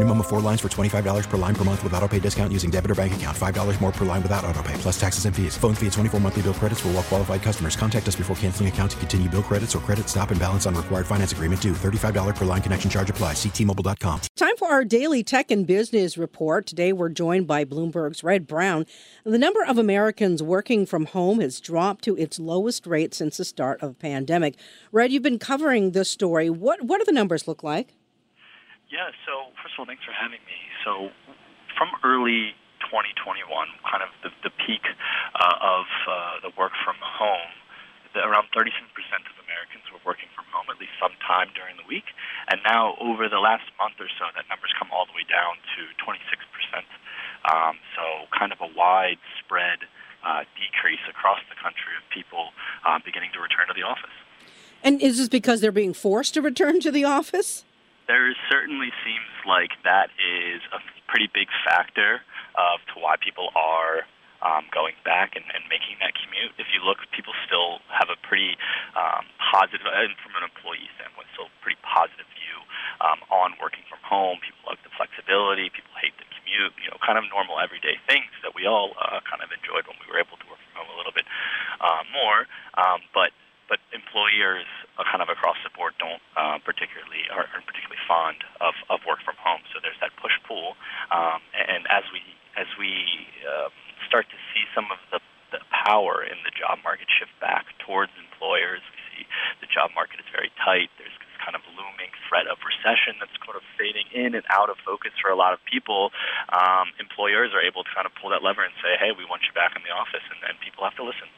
Minimum of four lines for $25 per line per month with auto pay discount using debit or bank account. $5 more per line without auto pay, plus taxes and fees. Phone fee at 24 monthly bill credits for all well qualified customers. Contact us before canceling account to continue bill credits or credit stop and balance on required finance agreement due. $35 per line connection charge apply. Ctmobile.com. Time for our daily tech and business report. Today we're joined by Bloomberg's Redd Brown. The number of Americans working from home has dropped to its lowest rate since the start of pandemic. Redd, you've been covering this story. What what do the numbers look like? Yeah, so first of all, thanks for having me. So from early 2021, kind of the, the peak uh, of uh, the work from home, the, around 37% of Americans were working from home at least some time during the week. And now, over the last month or so, that number's come all the way down to 26%. Um, so, kind of a widespread uh, decrease across the country of people uh, beginning to return to the office. And is this because they're being forced to return to the office? There certainly seems like that is a pretty big factor of to why people are um, going back and, and making that commute. If you look, people still have a pretty um, positive, and from an employee standpoint, still pretty positive view um, on working from home. People like the flexibility. People hate the commute. You know, kind of normal everyday things that we all uh, kind of enjoyed when we were able to work from home a little bit uh, more. Um, but but employers uh, kind of across the board don't uh, particularly are, are particularly fond of, of work from home. So there's that push pull, um, and as we as we um, start to see some of the, the power in the job market shift back towards employers, we see the job market is very tight. There's this kind of looming threat of recession that's sort of fading in and out of focus for a lot of people. Um, employers are able to kind of pull that lever and say, "Hey, we want you back in the office," and then people have to listen.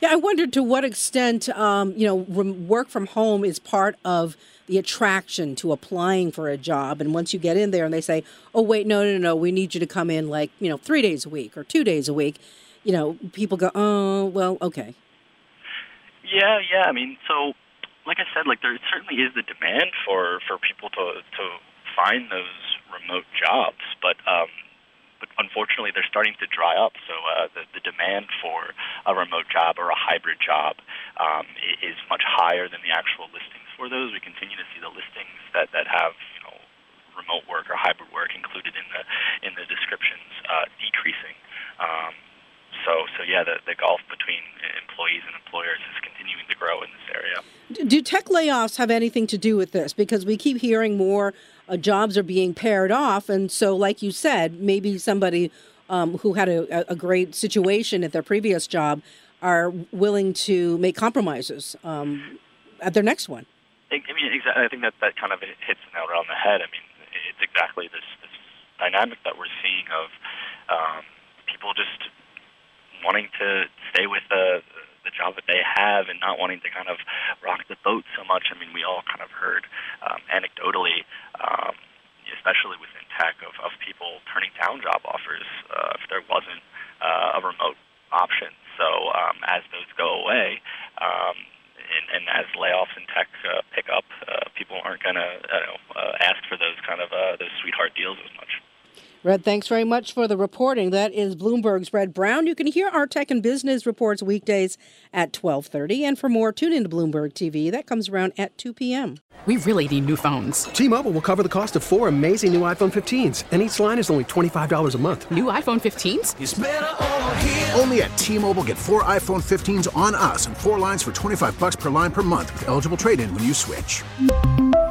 Yeah, I wondered to what extent, um, you know, work from home is part of the attraction to applying for a job. And once you get in there and they say, oh, wait, no, no, no, we need you to come in like, you know, three days a week or two days a week, you know, people go, oh, well, okay. Yeah, yeah. I mean, so like I said, like there certainly is the demand for, for people to, to find those remote jobs. But, um, but unfortunately, they're starting to dry up. So uh, the, the demand for a remote job or a hybrid job um, is much higher than the actual listings for those. We continue to see the listings that, that have you know remote work or hybrid work included in the in the descriptions uh, decreasing. Um, so, so yeah, the, the gulf between employees and employers is continuing to grow in this area. Do tech layoffs have anything to do with this? Because we keep hearing more uh, jobs are being pared off, and so, like you said, maybe somebody um, who had a, a, great situation at their previous job are willing to make compromises um, at their next one. I mean, exactly. I think that that kind of hits the nail on the head. I mean, it's exactly this, this dynamic that we're seeing of um, people just wanting to stay with the the job that they have and not wanting to kind of rock the boat so much. I mean, we all kind of heard um, anecdotally, um, especially within tech, of, of people turning down job offers uh, if there wasn't uh, a remote option. So um, as those go away, um, and, and as layoffs in tech uh, pick up, uh, people aren't going to you know, uh, ask for those kind of uh, those sweetheart deals as much. Redd, thanks very much for the reporting. That is Bloomberg's Redd Brown. You can hear our tech and business reports weekdays at 12:30 and for more tune into Bloomberg TV. That comes around at 2 p.m. We really need new phones. T-Mobile will cover the cost of four amazing new iPhone 15s, and each line is only $25 a month. New iPhone 15s? Only at T-Mobile get four iPhone 15s on us and four lines for 25 bucks per line per month with eligible trade-in when you switch.